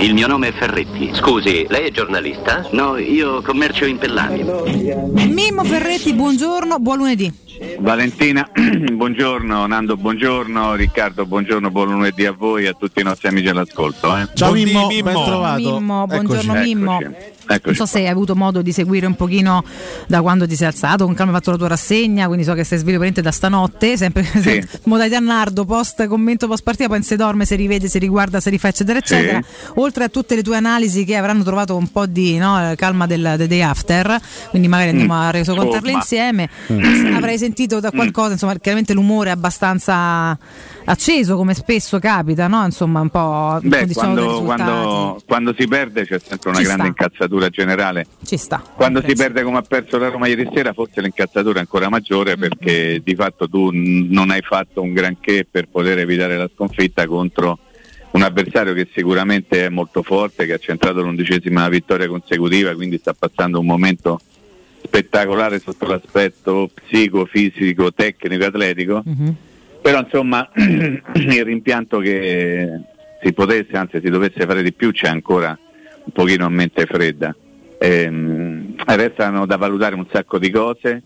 Il mio nome è Ferretti. Scusi, lei è giornalista? No, io commercio in Pellami. Mimmo Ferretti, buongiorno, buon lunedì. Valentina, buongiorno, Nando, buongiorno, Riccardo, buongiorno, buon lunedì a voi e a tutti i nostri amici all'ascolto. Eh. Ciao Mimmo, Mimmo. ben trovato. Mimmo, buongiorno Eccoci, Mimmo. eccoci. Non so se hai avuto modo di seguire un pochino da quando ti sei alzato, con calma hai fatto la tua rassegna, quindi so che sei sveglio veramente da stanotte, sempre Sì. modalità Nardo, post commento post partita, poi se dorme, se rivede, se riguarda, se rifà, eccetera, Sì. eccetera. Oltre a tutte le tue analisi che avranno trovato un po' di no, calma del, del day after, quindi magari andiamo a resocontarle insieme. Avrai sentito da qualcosa, insomma, chiaramente l'umore è abbastanza acceso, come spesso capita, no? Insomma, un po' Beh, quando, quando- quando si perde c'è sempre una Ci grande sta. incazzatura generale. Ci sta. Quando si perde come ha perso la Roma ieri sera, forse l'incazzatura è ancora maggiore Mm. perché di fatto tu non hai fatto un granché per poter evitare la sconfitta contro un avversario che sicuramente è molto forte, che ha centrato l'undicesima vittoria consecutiva, quindi sta passando un momento spettacolare sotto l'aspetto psicofisico, tecnico, atletico. Mhm. Però insomma il rimpianto che si potesse, anzi si dovesse fare di più c'è ancora un pochino a mente fredda. Ehm, restano da valutare un sacco di cose.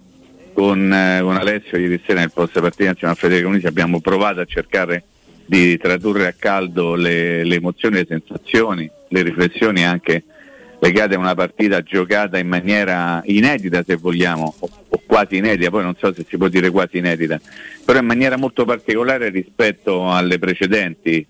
Con, eh, con Alessio ieri sera nel post partita insieme a Federico Uniti abbiamo provato a cercare di tradurre a caldo le, le emozioni, le sensazioni, le riflessioni anche legate a una partita giocata in maniera inedita se vogliamo, o, quasi inedita, poi non so se si può dire quasi inedita, però in maniera molto particolare rispetto alle precedenti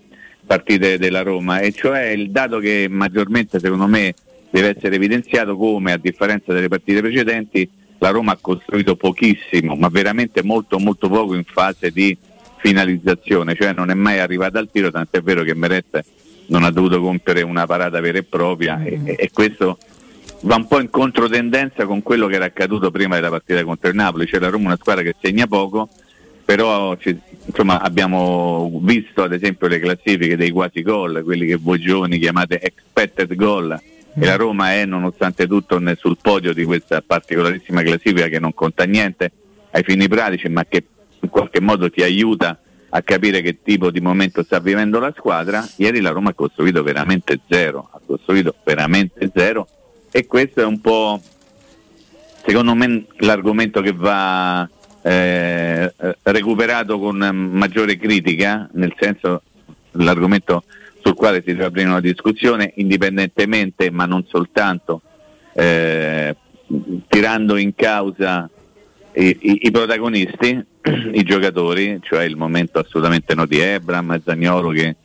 partite della Roma, e cioè il dato che maggiormente secondo me deve essere evidenziato come a differenza delle partite precedenti la Roma ha costruito pochissimo, ma veramente molto molto poco in fase di finalizzazione, cioè non è mai arrivata al tiro, tant'è vero che Meret non ha dovuto compiere una parata vera e propria e, e- e questo va un po' in controtendenza con quello che era accaduto prima della partita contro il Napoli, cioè la Roma una squadra che segna poco, però ci- insomma, abbiamo visto ad esempio le classifiche dei quasi gol, quelli che voi giovani chiamate expected goal, e la Roma è nonostante tutto sul podio di questa particolarissima classifica che non conta niente ai fini pratici, ma che in qualche modo ti aiuta a capire che tipo di momento sta vivendo la squadra. Ieri la Roma ha costruito veramente zero, ha costruito veramente zero e questo è un po' secondo me l'argomento che va eh, recuperato con maggiore critica, nel senso l'argomento sul quale si deve aprire una discussione indipendentemente ma non soltanto eh, tirando in causa i, i- i protagonisti, i giocatori, cioè il momento assolutamente no di Ebram, Zagnolo che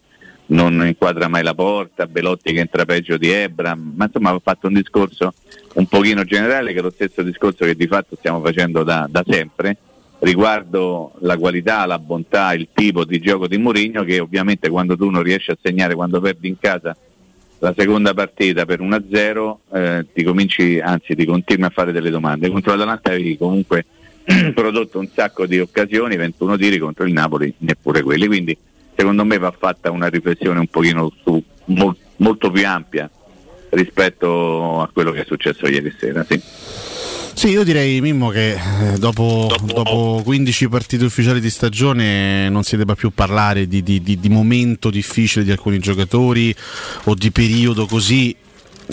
non inquadra mai la porta, Belotti che entra peggio di Ebram, ma insomma ho fatto un discorso un pochino generale che è lo stesso discorso che di fatto stiamo facendo da, da sempre riguardo la qualità, la bontà, il tipo di gioco di Mourinho che ovviamente quando tu non riesci a segnare, quando perdi in casa la seconda partita per 1-0 eh, ti cominci, anzi ti continui a fare delle domande. Contro l'Atalanta avevi comunque prodotto un sacco di occasioni, 21 tiri contro il Napoli, neppure quelli. Quindi secondo me va fatta una riflessione un pochino su, mol- molto più ampia rispetto a quello che è successo ieri sera. Sì. Sì, io direi Mimmo che eh, dopo, dopo 15 partite ufficiali di stagione non si debba più parlare di, di- di- di momento difficile di alcuni giocatori o di periodo così.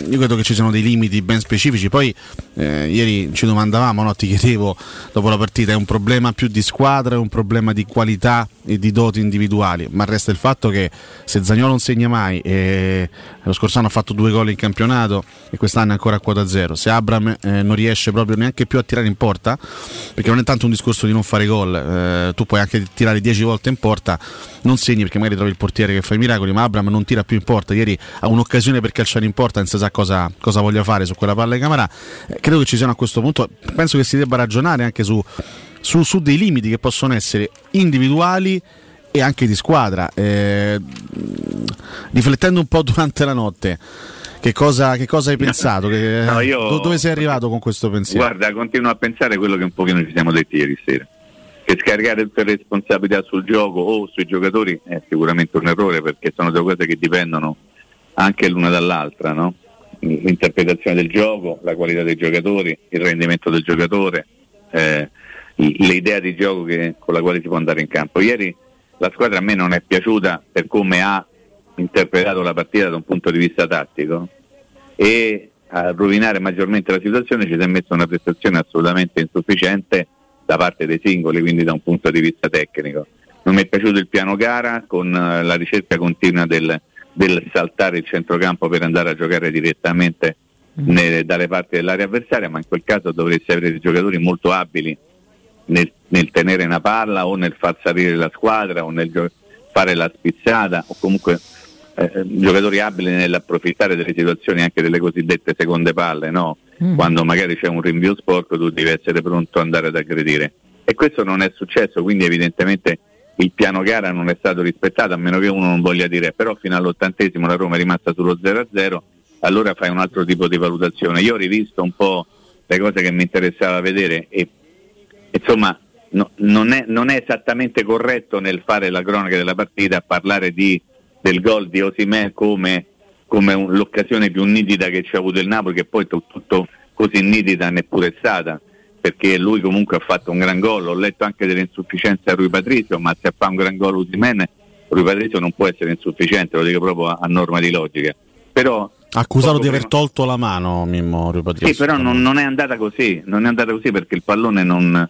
Io credo che ci siano dei limiti ben specifici. Poi eh, ieri ci domandavamo, no? ti chiedevo dopo la partita, è un problema più di squadra, è un problema di qualità e di doti individuali, ma resta il fatto che se Zagnolo non segna mai e lo scorso anno ha fatto due gol in campionato e quest'anno è ancora a quota zero, se Abram eh, non riesce proprio neanche più a tirare in porta, perché non è tanto un discorso di non fare gol, eh, tu puoi anche tirare 10 volte in porta, non segni perché magari trovi il portiere che fa i miracoli, ma Abram non tira più in porta, ieri ha un'occasione per calciare in porta, non si sa cosa, cosa voglia fare su quella palla di camera, Eh, credo che ci siano a questo punto, penso che si debba ragionare anche su, su, su dei limiti che possono essere individuali e anche di squadra. Eh, riflettendo un po' durante la notte, che cosa, che cosa hai pensato? Che- No, io- do- dove sei arrivato con questo pensiero? Guarda, continuo a pensare quello che un pochino ci siamo detti ieri sera. Che scaricare tutte le responsabilità sul gioco o sui giocatori è sicuramente un errore perché sono due cose che dipendono anche l'una dall'altra, no? L'interpretazione del gioco, la qualità dei giocatori, il rendimento del giocatore, eh, l'idea di gioco che- con la quale si può andare in campo. Ieri la squadra a me non è piaciuta per come ha interpretato la partita da un punto di vista tattico e a rovinare maggiormente la situazione ci si è messa una prestazione assolutamente insufficiente da parte dei singoli, quindi da un punto di vista tecnico. Non mi è piaciuto il piano gara con eh, la ricerca continua del, del saltare il centrocampo per andare a giocare direttamente mm. nelle, dalle parti dell'area avversaria, ma in quel caso dovresti avere dei giocatori molto abili nel, nel tenere una palla o nel far salire la squadra o nel gio- fare la spizzata o comunque eh, giocatori abili nell'approfittare delle situazioni anche delle cosiddette seconde palle, no? mm. quando magari c'è un rinvio sporco tu devi essere pronto ad andare ad aggredire. E questo non è successo, quindi evidentemente il piano gara non è stato rispettato, a meno che uno non voglia dire, però fino all'ottantesimo la Roma è rimasta sullo 0-0, allora fai un altro tipo di valutazione. Io ho rivisto un po' le cose che mi interessava vedere e insomma no, non, è, non, è, esattamente corretto nel fare la cronaca della partita parlare di, del gol di Osimè come, come un, l'occasione più nitida che ci ha avuto il Napoli, che poi tutto così nitida neppure è stata, perché lui comunque ha fatto un gran gol, ho letto anche delle insufficienze a Rui Patricio, ma se fa un gran gol Osimè, Rui Patricio non può essere insufficiente, lo dico proprio a, a norma di logica. Però Accusato di aver tolto la mano Mimmo Rui Patricio. Sì, però non, non, è andata così, non è andata così perché il pallone non,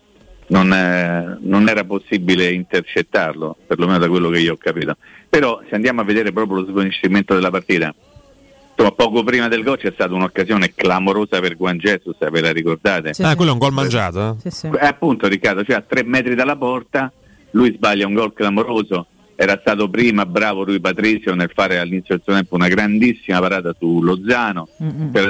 non, eh, non, era possibile intercettarlo, perlomeno da quello che io ho capito. Però se andiamo a vedere proprio lo svolgimento della partita, insomma, poco prima del gol c'è stata un'occasione clamorosa per Juan Jesus, ve la ricordate? Sì, ah, quello è un gol mangiato? Eh? Sì, sì. Eh, appunto Riccardo, cioè a tre metri dalla porta, lui sbaglia un gol clamoroso, era stato prima bravo lui Patrizio nel fare all'inizio del suo tempo una grandissima parata su Lozano,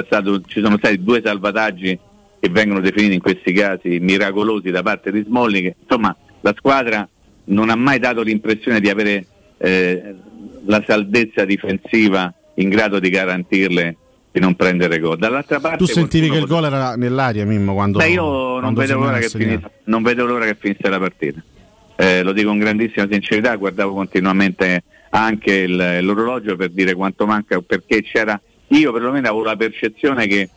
stato, ci sono stati due salvataggi che vengono definiti in questi casi miracolosi da parte di Smalling. Insomma, la squadra non ha mai dato l'impressione di avere eh, la saldezza difensiva in grado di garantirle di non prendere gol. Dall'altra parte, tu sentivi che il gol era nell'aria, Mimmo? Quando, Beh, io non che finisse, non vedevo l'ora che finisse la partita. Eh, lo dico con grandissima sincerità, guardavo continuamente anche il, l'orologio per dire quanto manca, perché c'era, io perlomeno avevo la percezione che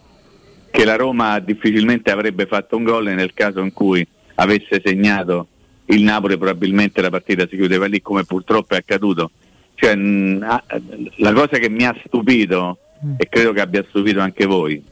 che la Roma difficilmente avrebbe fatto un gol nel caso in cui avesse segnato il Napoli probabilmente la partita si chiudeva lì come purtroppo è accaduto. Cioè, la cosa che mi ha stupito e credo che abbia stupito anche voi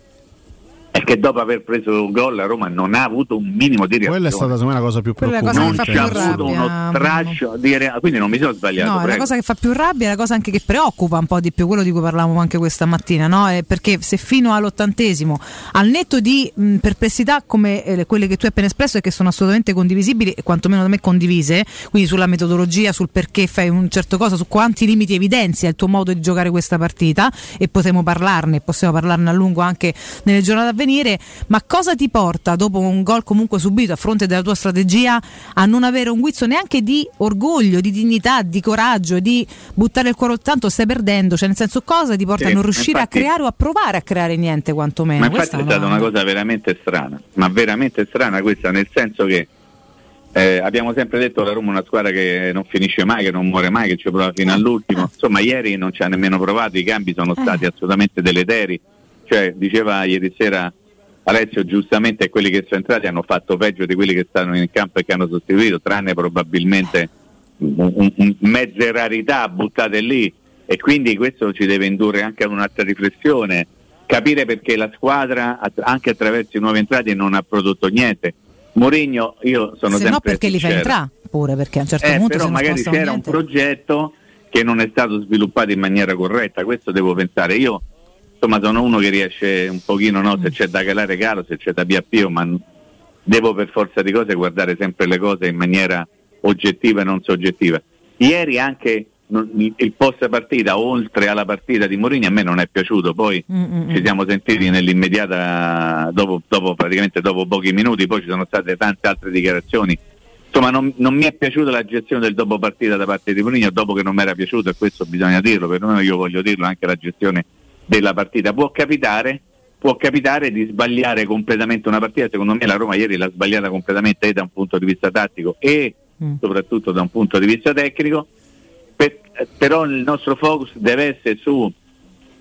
che dopo aver preso il gol la Roma non ha avuto un minimo di reazione. Quella è stata secondo me la cosa più preoccupante. Non c'è avuto uno straccio di reazione, quindi non mi sono sbagliato. No, prego. la cosa che fa più rabbia è la cosa anche che preoccupa un po' di più, quello di cui parlavamo anche questa mattina, no? perché se fino all'ottantesimo, al netto di mh, perplessità come eh, quelle che tu hai appena espresso e che sono assolutamente condivisibili e quantomeno da me condivise, quindi sulla metodologia, sul perché fai un certo cosa, su quanti limiti evidenzia il tuo modo di giocare questa partita e potremo parlarne, possiamo parlarne a lungo anche nelle giornate a venire, ma cosa ti porta dopo un gol comunque subito a fronte della tua strategia a non avere un guizzo neanche di orgoglio, di dignità, di coraggio, di buttare il cuore tanto stai perdendo, cioè nel senso cosa ti porta Sì, a non riuscire infatti- a creare o a provare a creare niente quantomeno? Ma infatti Questa è stata una cosa veramente strana, ma veramente strana questa, nel senso che eh, abbiamo sempre detto che la Roma è una squadra che non finisce mai, che non muore mai, che ci prova fino all'ultimo. Insomma, ieri non ci ha nemmeno provato, i cambi sono stati assolutamente deleteri. Cioè, diceva ieri sera Alessio giustamente quelli che sono entrati hanno fatto peggio di quelli che stanno in campo e che hanno sostituito, tranne probabilmente un- un- un- mezze rarità buttate lì e quindi questo ci deve indurre anche ad un'altra riflessione, capire perché la squadra anche attraverso i nuovi entrati non ha prodotto niente. Mourinho, io sono se sempre no perché li fa sincero. entrare pure perché a un certo Eh, punto però magari c'era un niente- progetto che non è stato sviluppato in maniera corretta, questo devo pensare. Io insomma sono uno che riesce un pochino, no, Mm. se c'è da calare caro, se c'è da piappio, ma devo per forza di cose guardare sempre le cose in maniera oggettiva e non soggettiva. Ieri anche il post partita, oltre alla partita di Mourinho, a me non è piaciuto, poi Mm, mm, ci mm. siamo sentiti nell'immediata, dopo, dopo praticamente dopo pochi minuti, poi ci sono state tante altre dichiarazioni. Insomma, non, non mi è piaciuta la gestione del dopo partita da parte di Mourinho, dopo che non mi era piaciuto, e questo bisogna dirlo, perlomeno io voglio dirlo, anche la gestione della partita. Può capitare, può capitare di sbagliare completamente una partita, secondo me la Roma ieri l'ha sbagliata completamente e da un punto di vista tattico e Mm. soprattutto da un punto di vista tecnico, per- però il nostro focus deve essere su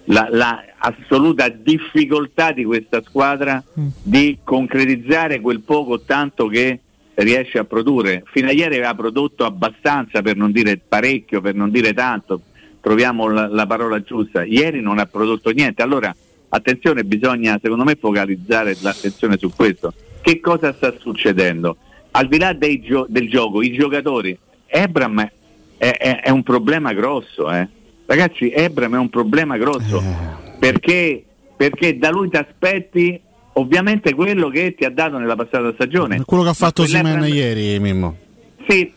la, la assoluta difficoltà di questa squadra Mm. di concretizzare quel poco o tanto che riesce a produrre. Fino a ieri aveva prodotto abbastanza, per non dire parecchio, per non dire tanto, troviamo la, la parola giusta. Ieri non ha prodotto niente. Allora, attenzione, bisogna secondo me focalizzare l'attenzione su questo. Che cosa sta succedendo? Al di là gio- del gioco, i giocatori, Ebram è, è, è un problema grosso, eh. ragazzi. Ebram è un problema grosso perché, perché da lui ti aspetti ovviamente quello che ti ha dato nella passata stagione. Quello che ha fatto Simen ieri, Mimmo. Sì,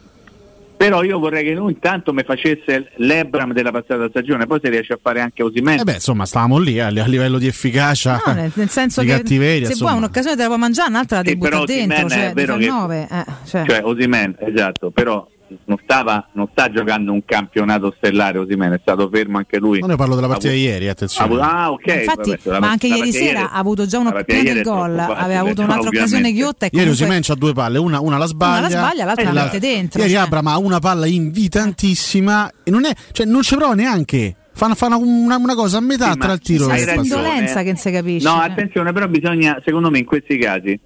però io vorrei che lui intanto mi facesse l'Ebram della passata stagione, poi se riesce a fare anche Osimhen. Eh beh, insomma, stavamo lì eh, a livello di efficacia, No, nel, nel senso di che cattiveria. se insomma. vuoi un'occasione te la puoi mangiare, un'altra la devi buttare dentro. È Cioè, vero di che- 9, eh, cioè. Cioè Osimhen, esatto, però non, stava, non sta giocando un campionato stellare Osimhen, è stato fermo anche lui. Non ne parlo della partita Ha di avuto- ieri, ha attenzione. avuto- ah, ok. Infatti, vabbè, la- ma anche ieri sera ha avuto già un'occasione del ieri gol, facile, aveva avuto un'altra occasione ghiotta e Ieri Osimhen c'ha due palle, una, una la sbaglia, Una la sbaglia, l'altra la mette dentro, Ieri cioè. Abram ha una palla invitantissima e non, è, cioè, non ci prova neanche. Fa, fa una, una- una cosa a metà Sì, tra ma il tiro e questa il ragione. passo. indolenza che non si capisce. No, cioè. attenzione, però bisogna, secondo me in questi casi,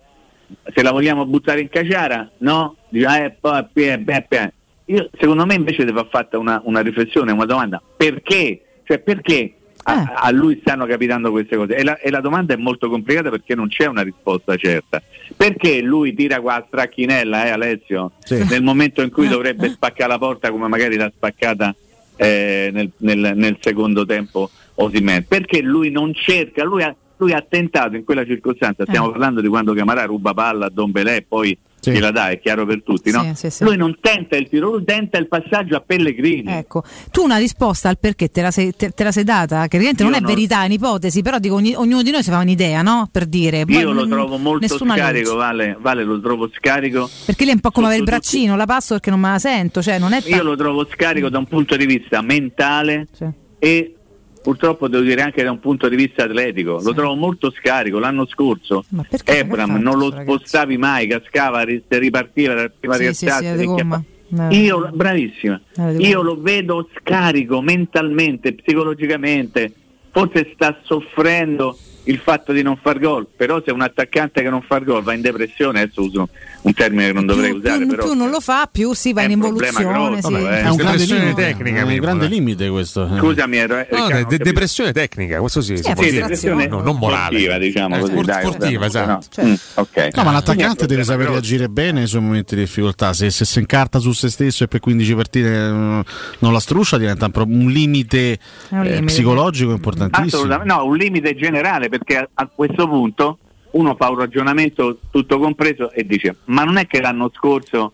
se la vogliamo buttare in caciara, no? Dice, eh, poi, beh, beh, beh. Io, secondo me invece deve far fatta una, una riflessione, una domanda. Perché? Cioè perché a, Eh. a lui stanno capitando queste cose? E la, e la domanda è molto complicata perché non c'è una risposta certa. Perché lui tira qua stracchinella, eh Alessio? Sì. Nel momento in cui dovrebbe spaccare la porta come magari l'ha spaccata eh, nel, nel- nel secondo tempo Osimhen? Perché lui non cerca, lui ha, lui ha tentato in quella circostanza, stiamo Eh. parlando di quando Camarà ruba palla a Don Belè e poi Sì. gliela dà, è chiaro per tutti, no? Sì, sì, sì. Lui non tenta il tiro, lui tenta il passaggio a Pellegrini. Ecco, tu una risposta al perché te la sei, te, te la sei data, che evidentemente non è non- verità, è un'ipotesi, però dico, ogni- ognuno di noi si fa un'idea, no? Per dire. Poi Io lo n- trovo molto scarico, vale, vale, lo trovo scarico. Perché lì è un po' come avere il tutti- braccino, la passo perché non me la sento, cioè non è Io lo trovo scarico da un punto di vista mentale Sì. e purtroppo devo dire anche da un punto di vista atletico. Lo trovo molto scarico. L'anno scorso? Ebram non lo ragazzi? spostavi mai, cascava, ri- ripartiva dalla prima Sì, sì, sì. Eh. Io, bravissima, Eh, io lo vedo scarico mentalmente, psicologicamente, forse sta soffrendo il fatto di non far gol, però se un attaccante che non fa gol va in depressione, adesso uso un termine che non dovrei più, usare, più- però più non lo fa, più si va in involuzione. grosso, sì. eh. È un grande Depressione limite, tecnica, è un grande eh. limite questo. Scusami, ero, No, Riccardo, de- depressione tecnica, questo sì. Sì, Sì, depressione No, non morale. sportiva, diciamo Eh, così. sport- dai, sportiva, no, esatto. Cioè- Mm, ok. No, ma l'attaccante deve saper reagire bene nei suoi momenti di difficoltà. Se, se si incarta su se stesso e per 15 partite eh, non la struscia, diventa un, pro- un limite, eh, limite. psicologico importantissimo. Assolutamente, no, un limite generale perché a, questo punto uno fa un ragionamento tutto compreso e dice ma non è che l'anno scorso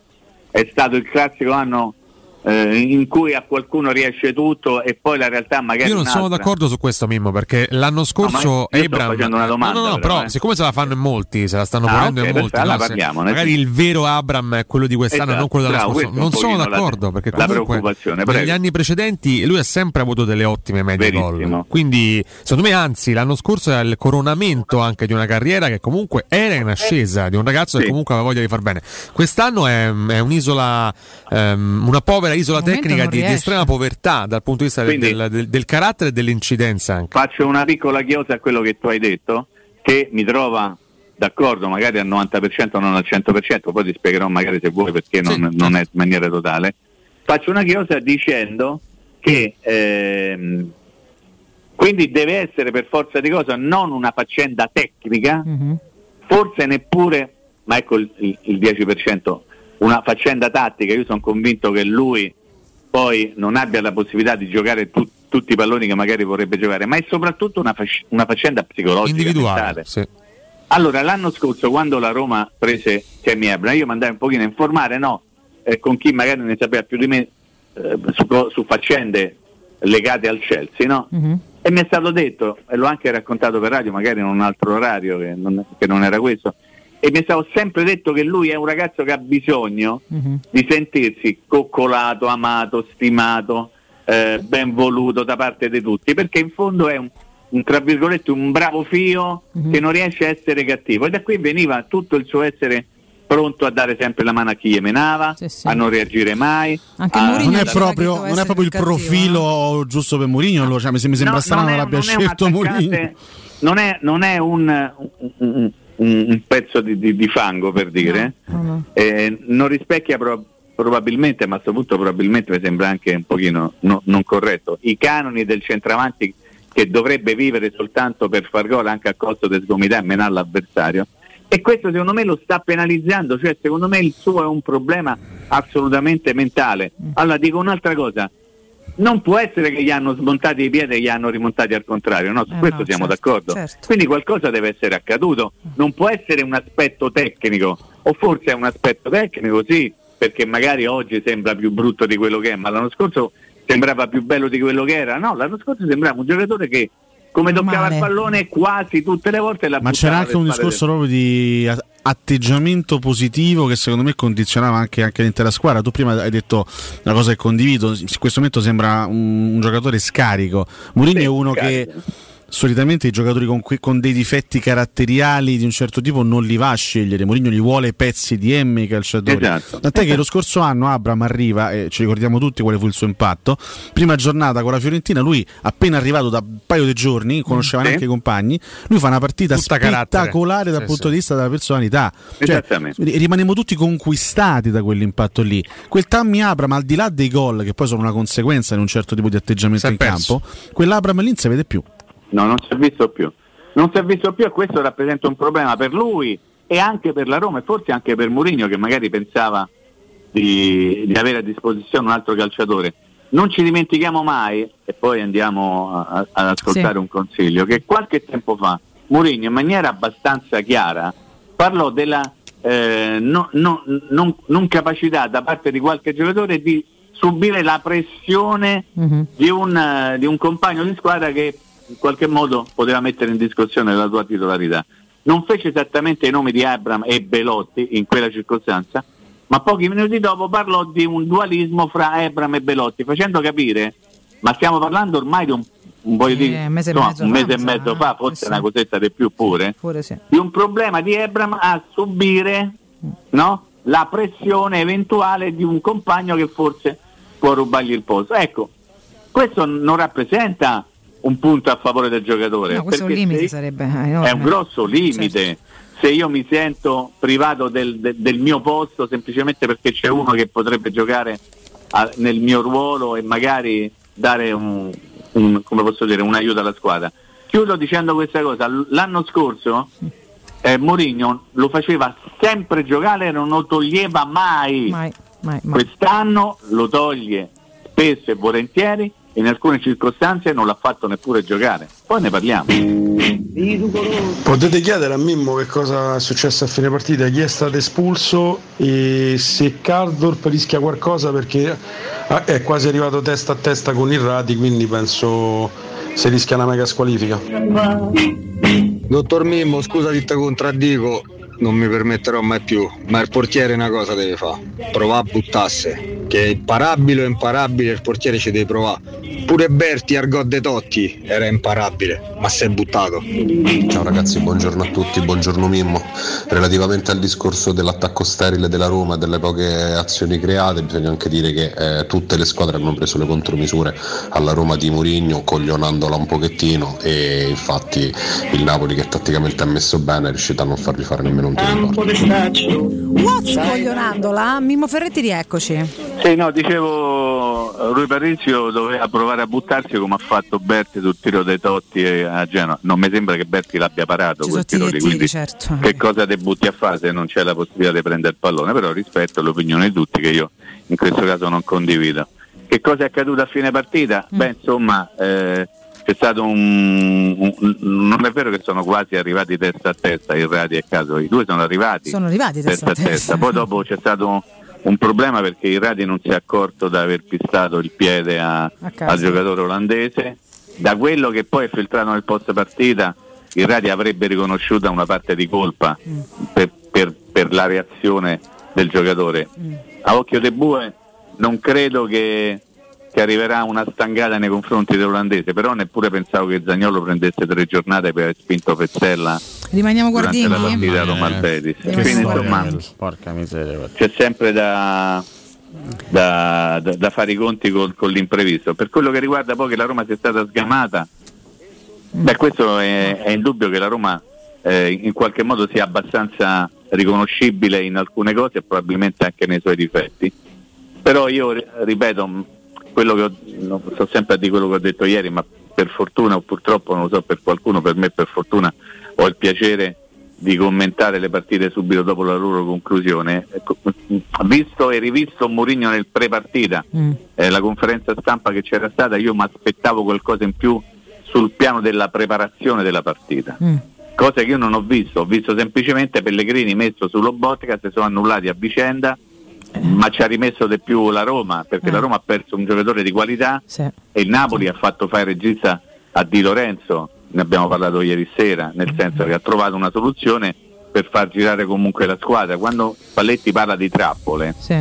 è stato il classico anno eh, in cui a qualcuno riesce tutto e poi la realtà magari Io non sono d'accordo su questo, Mimmo, perché l'anno scorso facendo una domanda, no, no, no, però, però, eh. siccome se la fanno in molti, se la stanno Ah, ponendo ok, in molti, no, parliamone, magari sì. il vero Abram è quello di quest'anno, Esatto, non quello dell'anno scorso. Non sono pochino la- d'accordo perché comunque negli prego. anni precedenti lui ha sempre avuto delle ottime medie gol. Quindi, secondo me, anzi, l'anno scorso era il coronamento anche di una carriera che comunque era in ascesa, di un ragazzo Sì. che comunque aveva voglia di far bene. Quest'anno è, è un'isola, ehm, una povera isola Al momento tecnica non di, di estrema povertà dal punto di vista del- Quindi- del, del- del carattere e dell'incidenza anche. Faccio una piccola chiosa a quello che tu hai detto, che mi trova d'accordo magari al 90%, non al 100%, poi ti spiegherò magari se vuoi perché non, Sì, non certo. è in maniera totale. Faccio una chiosa dicendo che ehm, quindi deve essere per forza di cosa non una faccenda tecnica, Mhm. forse neppure, ma ecco il, il- il 10%, una faccenda tattica. Io sono convinto che lui poi non abbia la possibilità di giocare tu- tutti i palloni che magari vorrebbe giocare, ma è soprattutto una, fac- una faccenda psicologica. Sì. Allora, l'anno scorso, quando la Roma prese Temi Ebra, io mi andai un pochino a informare, no, eh, con chi magari ne sapeva più di me eh, su, su faccende legate al Chelsea, no? Mhm. E mi è stato detto, e l'ho anche raccontato per radio, magari in un altro orario che non, che non era questo, e mi è stato sempre detto che lui è un ragazzo che ha bisogno Mhm. di sentirsi coccolato, amato, stimato, eh, ben voluto da parte di tutti, perché in fondo è un, un, tra virgolette un bravo fio Mhm. che non riesce a essere cattivo e da qui veniva tutto il suo essere pronto a dare sempre la mano a chi gli menava, Sì, sì. a non reagire mai. Anche a- non è proprio, non è proprio il cattivo, profilo giusto per Mourinho. cioè, mi mi sembra No, strano non che l'abbia scelto Mourinho. Non è, non è un, un- un- un pezzo di, di- di fango per dire, no, no. Eh, non rispecchia pro- probabilmente, ma a questo punto probabilmente mi sembra anche un pochino no- non corretto, i canoni del centravanti che dovrebbe vivere soltanto per far gol anche a costo di sgomitare e menare l'avversario. E questo secondo me lo sta penalizzando, cioè secondo me il suo è un problema assolutamente mentale. Allora dico un'altra cosa, non può essere che gli hanno smontati i piedi e gli hanno rimontati al contrario, no? su Eh questo no, siamo certo, d'accordo. certo. Quindi qualcosa deve essere accaduto, non può essere un aspetto tecnico, o forse è un aspetto tecnico, sì, perché magari oggi sembra più brutto di quello che è, ma l'anno scorso sembrava più bello di quello che era. No, l'anno scorso sembrava un giocatore che come toccava Male. il pallone quasi tutte le volte la Ma c'era anche un discorso proprio di atteggiamento positivo che secondo me condizionava anche, anche l'intera squadra. Tu prima hai detto una cosa che condivido, in questo momento sembra un, un giocatore scarico. Mourinho Sì, è uno scarico. che solitamente i giocatori con, que- con dei difetti caratteriali di un certo tipo non li va a scegliere. Mourinho gli vuole pezzi di M i calciatori. Esatto. Tant'è che lo scorso anno Abram arriva e ci ricordiamo tutti quale fu il suo impatto. Prima giornata con la Fiorentina, lui appena arrivato da un paio di giorni, conosceva Sì. neanche i compagni, lui fa una partita Tutta carattere. spettacolare dal Sì, punto sì. di vista della personalità. Cioè, rimaniamo tutti conquistati da quell'impatto lì. Quel Tammy Abram, al di là dei gol, che poi sono una conseguenza di un certo tipo di atteggiamento in perso. campo, quell'Abram lì non si vede più. No, non si è visto più. Non si è visto più e questo rappresenta un problema per lui e anche per la Roma e forse anche per Mourinho che magari pensava di, di avere a disposizione un altro calciatore. Non ci dimentichiamo mai, e poi andiamo a- a- ad ascoltare Sì. un consiglio, che qualche tempo fa Mourinho in maniera abbastanza chiara parlò della eh, no- no- non, non capacità da parte di qualche giocatore di subire la pressione Mhm. di un, di un compagno di squadra che in qualche modo poteva mettere in discussione la tua titolarità. Non fece esattamente i nomi di Abram e Belotti in quella circostanza, ma pochi minuti dopo parlò di un dualismo fra Abram e Belotti, facendo capire, ma stiamo parlando ormai di un, un, paio Sì, di- un mese e insomma, mezzo un fa, mese e mezzo eh, fa, forse sì. una cosetta di più pure, Pure sì. di un problema di Abram a subire no, la pressione eventuale di un compagno che forse può rubargli il posto. Ecco, questo non rappresenta un punto a favore del giocatore. No, questo è un perché limite sarebbe enorme. è un grosso limite. Certo. Se io mi sento privato del, de- del mio posto semplicemente perché c'è uno che potrebbe giocare a- nel mio ruolo e magari dare un, un- come posso dire, un aiuto alla squadra. Chiudo dicendo questa cosa. L'anno scorso eh, Mourinho lo faceva sempre giocare e non lo toglieva mai. Mai, mai, mai. Quest'anno lo toglie spesso e volentieri in alcune circostanze non l'ha fatto neppure giocare. Poi ne parliamo. Potete chiedere a Mimmo che cosa è successo a fine partita, chi è stato espulso e se Caldorp rischia qualcosa perché ah, è quasi arrivato testa a testa con il Rati, quindi penso si rischia una mega squalifica. Dottor Mimmo, scusa che ti contraddico, non mi permetterò mai più, ma il portiere una cosa deve fare, provare a buttasse, che è imparabile o imparabile, il portiere ci deve provare. Pure Berti Argodde Totti era imparabile, ma si è buttato. Ciao ragazzi, buongiorno a tutti, buongiorno Mimmo. Relativamente al discorso dell'attacco sterile della Roma e delle poche azioni create, bisogna anche dire che eh, tutte le squadre hanno preso le contromisure alla Roma di Mourinho, coglionandola un pochettino e infatti il Napoli che tatticamente ha messo bene è riuscito a non fargli fare nemmeno un tiro. What's coglionandola? Mimmo Ferretti, rieccoci. Sì, no, dicevo, Rui Parizio doveva provare a buttarsi come ha fatto Berti sul tiro dei Totti a Genova. Non mi sembra che Berti l'abbia parato Ci quel tiro lì, tiri, quindi certo. che cosa te butti a fare se non c'è la possibilità di prendere il pallone? Però rispetto all'opinione di tutti che io in questo caso non condivido. Che cosa è accaduto a fine partita? Mm. Beh, insomma, eh, c'è stato un, un- Non è vero che sono quasi arrivati testa a testa il Radi e Caso, i due sono arrivati Sono arrivati testa a testa. Poi dopo c'è stato un problema perché il Radi non si è accorto di aver pistato il piede a- A al giocatore olandese. Da quello che poi è filtrato nel post partita, il Radi avrebbe riconosciuto una parte di colpa Mm. per, per- per la reazione del giocatore. Mm. A occhio de bue non credo che, che arriverà una stangata nei confronti dell'olandese, però neppure pensavo che Zagnolo prendesse tre giornate per aver spinto Pezzella Rimaniamo durante la guardini? partita Roma al Betis. Quindi, insomma, c'è sempre da, da- da- da fare i conti con, con l'imprevisto. Per quello che riguarda poi che la Roma sia stata sgamata, beh, questo è, è indubbio che la Roma eh, in qualche modo sia abbastanza riconoscibile in alcune cose e probabilmente anche nei suoi difetti. Però io ri- ripeto, quello che ho, non so sempre a dire quello che ho detto ieri, ma per fortuna o purtroppo non lo so per qualcuno, per me per fortuna ho il piacere di commentare le partite subito dopo la loro conclusione. Ecco, Visto e rivisto Mourinho nel pre-partita, Mm. eh, la conferenza stampa che c'era stata, io mi aspettavo qualcosa in più sul piano della preparazione della partita. Mm. Cosa che io non ho visto, ho visto semplicemente Pellegrini messo su Lobotka, si sono annullati a vicenda, ma ci ha rimesso di più la Roma, perché Eh. la Roma ha perso un giocatore di qualità Sì. e il Napoli ha fatto fare regista a Di Lorenzo, ne abbiamo parlato ieri sera, nel senso che ha trovato una soluzione per far girare comunque la squadra. Quando Palletti parla di trappole Sì.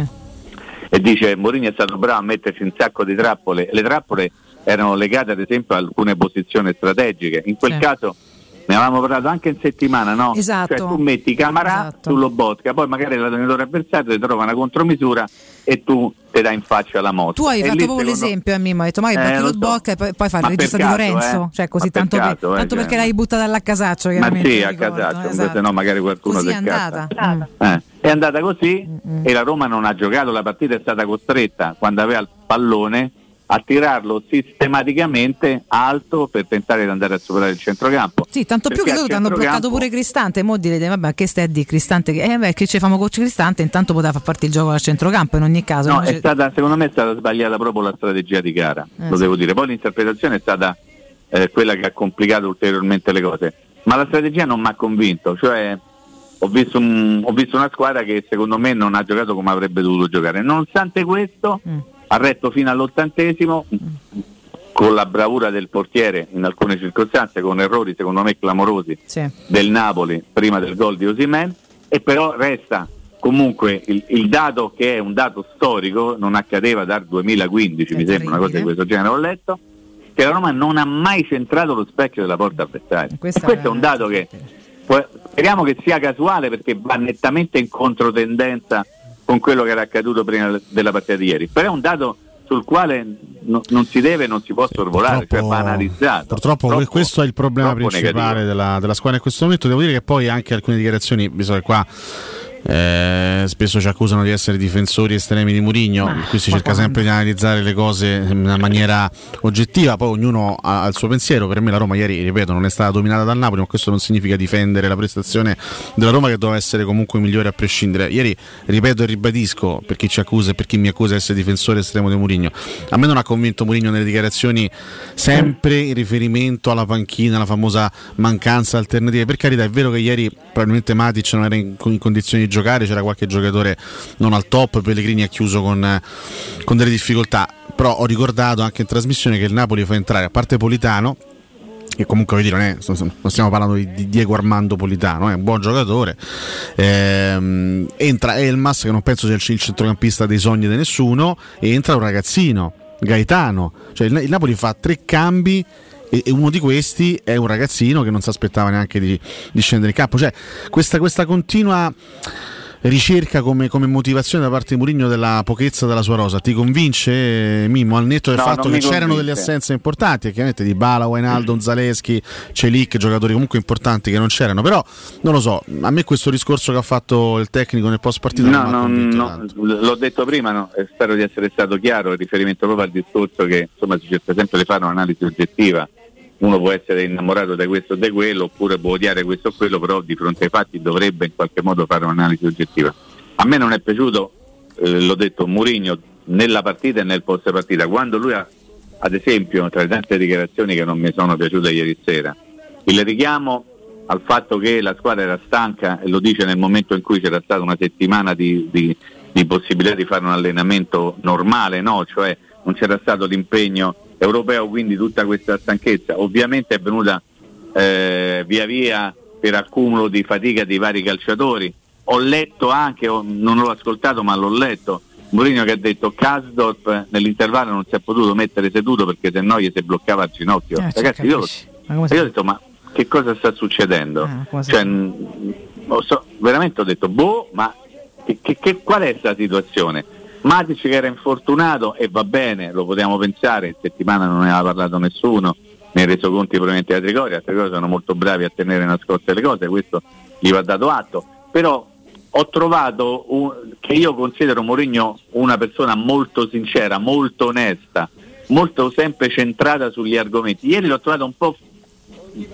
e dice Mourinho è stato bravo a metterci un sacco di trappole, le trappole erano legate ad esempio a alcune posizioni strategiche, in quel Sì. caso ne avevamo parlato anche in settimana, no? Esatto. Cioè tu metti Camarà Esatto. sull'Obotka, poi magari l'allenatore avversario ti trova una contromisura e tu ti dai in faccia la mossa. Tu hai E fatto lì, proprio secondo- l'esempio a Mimmo, hai detto ma Eh, batti lo lo so. bocca e poi, poi fa il regista per di Lorenzo, eh. cioè così Ma per tanto, per- caso, eh, tanto cioè. perché l'hai buttata all'accasaccio Ma sì, a casaccio, esatto. se no magari qualcuno Così è andata. scappa. Mm. Eh, È andata così e la Roma non ha giocato, la partita è stata costretta quando aveva il pallone a tirarlo sistematicamente alto per tentare di andare a superare il centrocampo. Sì, tanto più Perché che loro ti hanno bloccato pure Cristante. E mo direte, vabbè, che stai di Cristante? Che, eh, beh, che ci famo coach Cristante? Intanto poteva far parte il gioco al centrocampo in ogni caso. No, è stata, secondo me è stata sbagliata proprio la strategia di gara, Eh, lo sì. devo dire. Poi l'interpretazione è stata eh, quella che ha complicato ulteriormente le cose. Ma la strategia non mi ha convinto, cioè ho visto, un- ho visto una squadra che secondo me non ha giocato come avrebbe dovuto giocare. Nonostante questo Mm. Ha retto fino all'ottantesimo con la bravura del portiere in alcune circostanze, con errori secondo me clamorosi Sì. del Napoli prima del gol di Osimen e però resta comunque il, il dato che è un dato storico, non accadeva dal 2015 mi sembra una cosa di questo genere ho letto, che la Roma non ha mai centrato lo specchio della porta avversaria. E questo è un è- dato che speriamo che sia casuale perché va nettamente in controtendenza con quello che era accaduto prima della partita di ieri, però è un dato sul quale no- non si deve non si può sorvolare, cioè va analizzato. Purtroppo Troppo- questo è il problema principale della, della squadra in questo momento. Devo dire che poi anche alcune dichiarazioni, visto che qua eh, spesso ci accusano di essere difensori estremi di Murigno, qui si cerca sempre di analizzare le cose in una maniera oggettiva, poi ognuno ha ha il suo pensiero. Per me la Roma ieri, ripeto, non è stata dominata dal Napoli, ma questo non significa difendere la prestazione della Roma che doveva essere comunque migliore a prescindere. Ieri, ripeto e ribadisco, per chi ci accusa e per chi mi accusa di essere difensore estremo di Murigno, a me non ha convinto Murigno nelle dichiarazioni sempre in riferimento alla panchina, la famosa mancanza alternative. Per carità, è vero che ieri probabilmente Matic non era in, in condizioni di giocare, c'era qualche giocatore non al top, Pellegrini ha chiuso con, con delle difficoltà, però ho ricordato anche in trasmissione che il Napoli fa entrare, a parte Politano, che comunque dire, non, è, non stiamo parlando di, di Diego Armando Politano, è un buon giocatore. Ehm, entra Elmas, che non penso sia il, centrocampista dei sogni di nessuno, e entra un ragazzino, Gaetano. Cioè il Napoli fa tre cambi. E, e uno di questi è un ragazzino che non si aspettava neanche di, di scendere in campo. Cioè, questa, questa continua ricerca come, come motivazione da parte di Mourinho della pochezza della sua rosa ti convince eh, Mimmo al netto del No, fatto che c'erano convince. delle assenze importanti chiaramente di Bala, Wijnaldum, Zaleschi Celic, giocatori comunque importanti che non c'erano però non lo so, a me questo discorso che ha fatto il tecnico nel post partita No, non no, tanto. l'ho detto prima, no, spero di essere stato chiaro in riferimento proprio al discorso che insomma si cerca sempre di fare un'analisi oggettiva. Uno può essere innamorato di questo o di quello, oppure può odiare questo o quello, però di fronte ai fatti dovrebbe in qualche modo fare un'analisi oggettiva. A me non è piaciuto, eh, l'ho detto, Mourinho nella partita e nel post partita, quando lui ha, ad esempio, tra le tante dichiarazioni che non mi sono piaciute ieri sera, il richiamo al fatto che la squadra era stanca e lo dice nel momento in cui c'era stata una settimana di, di- di possibilità di fare un allenamento normale, no? cioè non c'era stato l'impegno europeo, quindi tutta questa stanchezza ovviamente è venuta eh, via via per accumulo di fatica di vari calciatori. Ho letto anche, non l'ho ascoltato ma l'ho letto, Mourinho che ha detto Kasdorp nell'intervallo non si è potuto mettere seduto perché se no gli si bloccava il ginocchio. Eh, Ragazzi, ci io, io si- ho detto ma che cosa sta succedendo? Ah, Cioè, mh, so, veramente ho detto boh, ma che, che- che- qual è questa situazione? Matic che era infortunato e va bene, lo potevamo pensare, in settimana non ne aveva parlato nessuno, nei resoconti probabilmente da Trigoria, altre cose sono molto bravi a tenere nascoste le cose, questo gli va dato atto, però ho trovato un- che io considero Mourinho una persona molto sincera, molto onesta, molto sempre centrata sugli argomenti. Ieri l'ho trovato un po'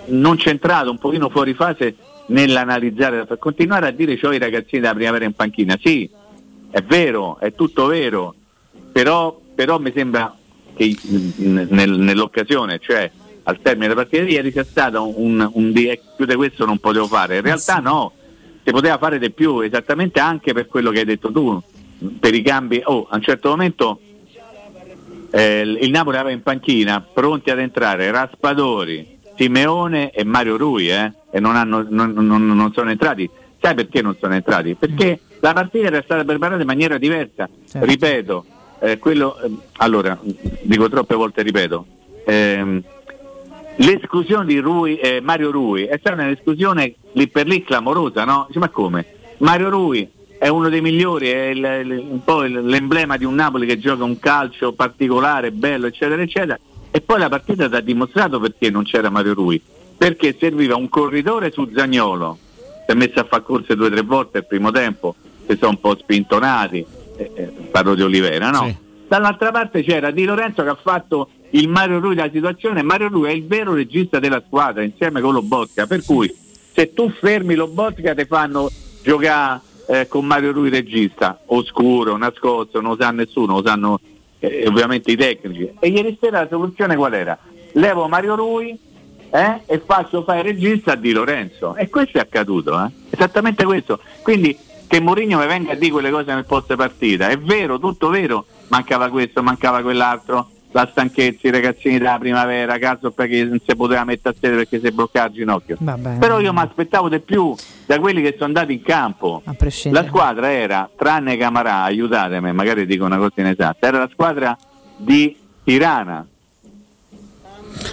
non centrato, un pochino fuori fase nell'analizzare, per continuare a dire c'ho i ragazzini della primavera in panchina. Sì, è vero, è tutto vero, però, però mi sembra che mm, nel- nell'occasione, cioè al termine della partita di ieri, sia stato un, un di- eh, più di questo non potevo fare. In realtà no, si poteva fare di più, esattamente anche per quello che hai detto tu, per i cambi. Oh, a un certo momento eh, il Napoli aveva in panchina pronti ad entrare Raspadori, Simeone e Mario Rui eh, e non, hanno- non- non- non sono entrati. Sai perché non sono entrati? Perché la partita era stata preparata in maniera diversa. Certo. Ripeto, eh, quello, ehm, allora, dico troppe volte ripeto, ehm, l'esclusione di Rui, eh, Mario Rui è stata un'esclusione lì per lì clamorosa, no? Dice, ma come? Mario Rui è uno dei migliori, è il- il- un po' l'emblema di un Napoli che gioca un calcio particolare, bello, eccetera, eccetera. E poi la partita ti ha dimostrato perché non c'era Mario Rui. Perché serviva un corridore su Zagnolo, si è messo a fare corse due o tre volte il primo tempo, si sono un po' spintonati, eh, eh, parlo di Olivera, no? Sì. Dall'altra parte c'era Di Lorenzo che ha fatto il Mario Rui della situazione, Mario Rui è il vero regista della squadra insieme con Lobotka, per cui se tu fermi Lobotka ti fanno giocare eh, con Mario Rui regista, oscuro, nascosto, non lo sa nessuno, lo sanno eh, ovviamente i tecnici. E ieri sera la soluzione qual era? Levo Mario Rui eh, e faccio fare regista a Di Lorenzo. E questo è accaduto, eh? esattamente questo. Quindi che Mourinho mi venga a dire quelle cose nel post partita, è vero, tutto vero, mancava questo, mancava quell'altro, la stanchezza, i ragazzini della primavera, caso perché non si poteva mettere a sedere perché si bloccava il ginocchio. Vabbè. Però io mi aspettavo di più da quelli che sono andati in campo. A prescindere. La squadra era, tranne Camarà, aiutatemi, magari dico una cosa inesatta, era la squadra di Tirana.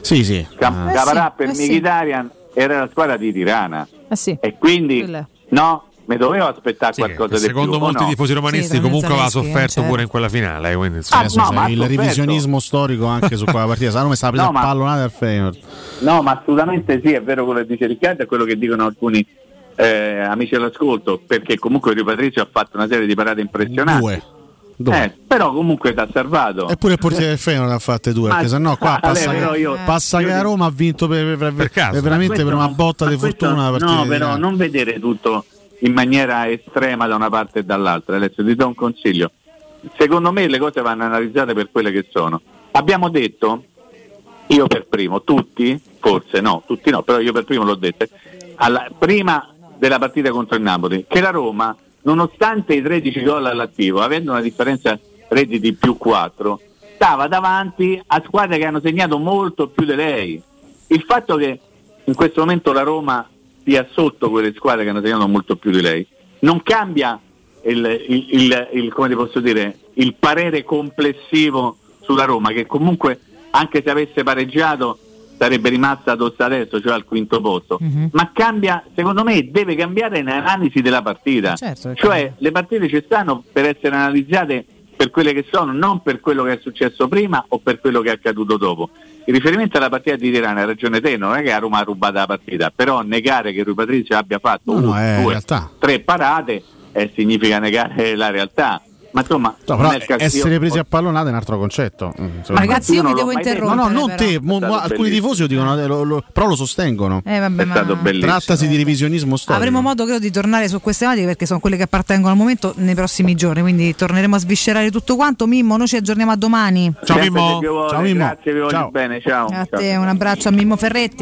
Sì, sì. Cam- Eh Camarà sì, per eh sì. Mkhitaryan era la squadra di Tirana. Eh sì. E quindi, Quella è. no, mi dovevo aspettare Sì, qualcosa di secondo più. o molti no? tifosi romanisti Sì, comunque aveva sofferto certo. pure in quella finale. eh, Quindi, Ah, insomma, Adesso no, ha il revisionismo storico anche su quella partita. Secondo me stava presa No, a ma- pallonate al Feyenoord. No, ma assolutamente sì, è vero quello che dice Riccardo, è quello che dicono alcuni eh, amici all'ascolto, perché comunque Rio Patrizio ha fatto una serie di parate impressionanti. Due. Eh, però comunque ti ha salvato. Eppure il portiere del Feyenoord ne ha fatte due, Ma- perché sennò qua Ale, passa, che, io- passa che a Roma ha vinto per, per- Per caso. per- veramente per una botta di fortuna No, però non vedere tutto in maniera estrema da una parte e dall'altra. Adesso ti do un consiglio. Secondo me le cose vanno analizzate per quelle che sono. Abbiamo detto, io per primo, tutti, forse no, tutti no, però io per primo l'ho detto, alla- prima della partita contro il Napoli, che la Roma, nonostante i 13 gol all'attivo, avendo una differenza reti di più 4, stava davanti a squadre che hanno segnato molto più di lei. Il fatto che in questo momento la Roma sia sotto quelle squadre che hanno segnato molto più di lei non cambia il, il- il- il- come ti posso dire, il parere complessivo sulla Roma che comunque anche se avesse pareggiato sarebbe rimasta addosso adesso, cioè al quinto posto. Mhm. Ma cambia, secondo me, deve cambiare l'analisi della partita. Certo che cioè cambia. le partite ci stanno per essere analizzate per quelle che sono, non per quello che è successo prima o per quello che è accaduto dopo. In riferimento alla partita di Tirana, hai ragione te, non è che a Roma ha rubato la partita, però negare che Rui Patrizio abbia fatto No, no, una, è due, realtà. tre parate eh, significa negare la realtà. Ma insomma, No, però essere presi a pallonate è un altro concetto. Mm, secondo Ma me. ragazzi, io mi devo interrompere. no, no, non però. te, mo- mo- alcuni bellissimo. tifosi lo dicono, lo- lo- però lo sostengono. Eh, vabbè, È ma- stato bellissimo. Trattasi di revisionismo storico. Avremo modo credo di tornare su queste tematiche perché sono quelle che appartengono al momento nei prossimi giorni, quindi torneremo a sviscerare tutto quanto. Mimmo, noi ci aggiorniamo a domani. Ciao Mimmo. Ciao, Mimmo. Grazie, vi voglio Ciao. bene, ciao. A ciao. te un abbraccio a Mimmo Ferretti.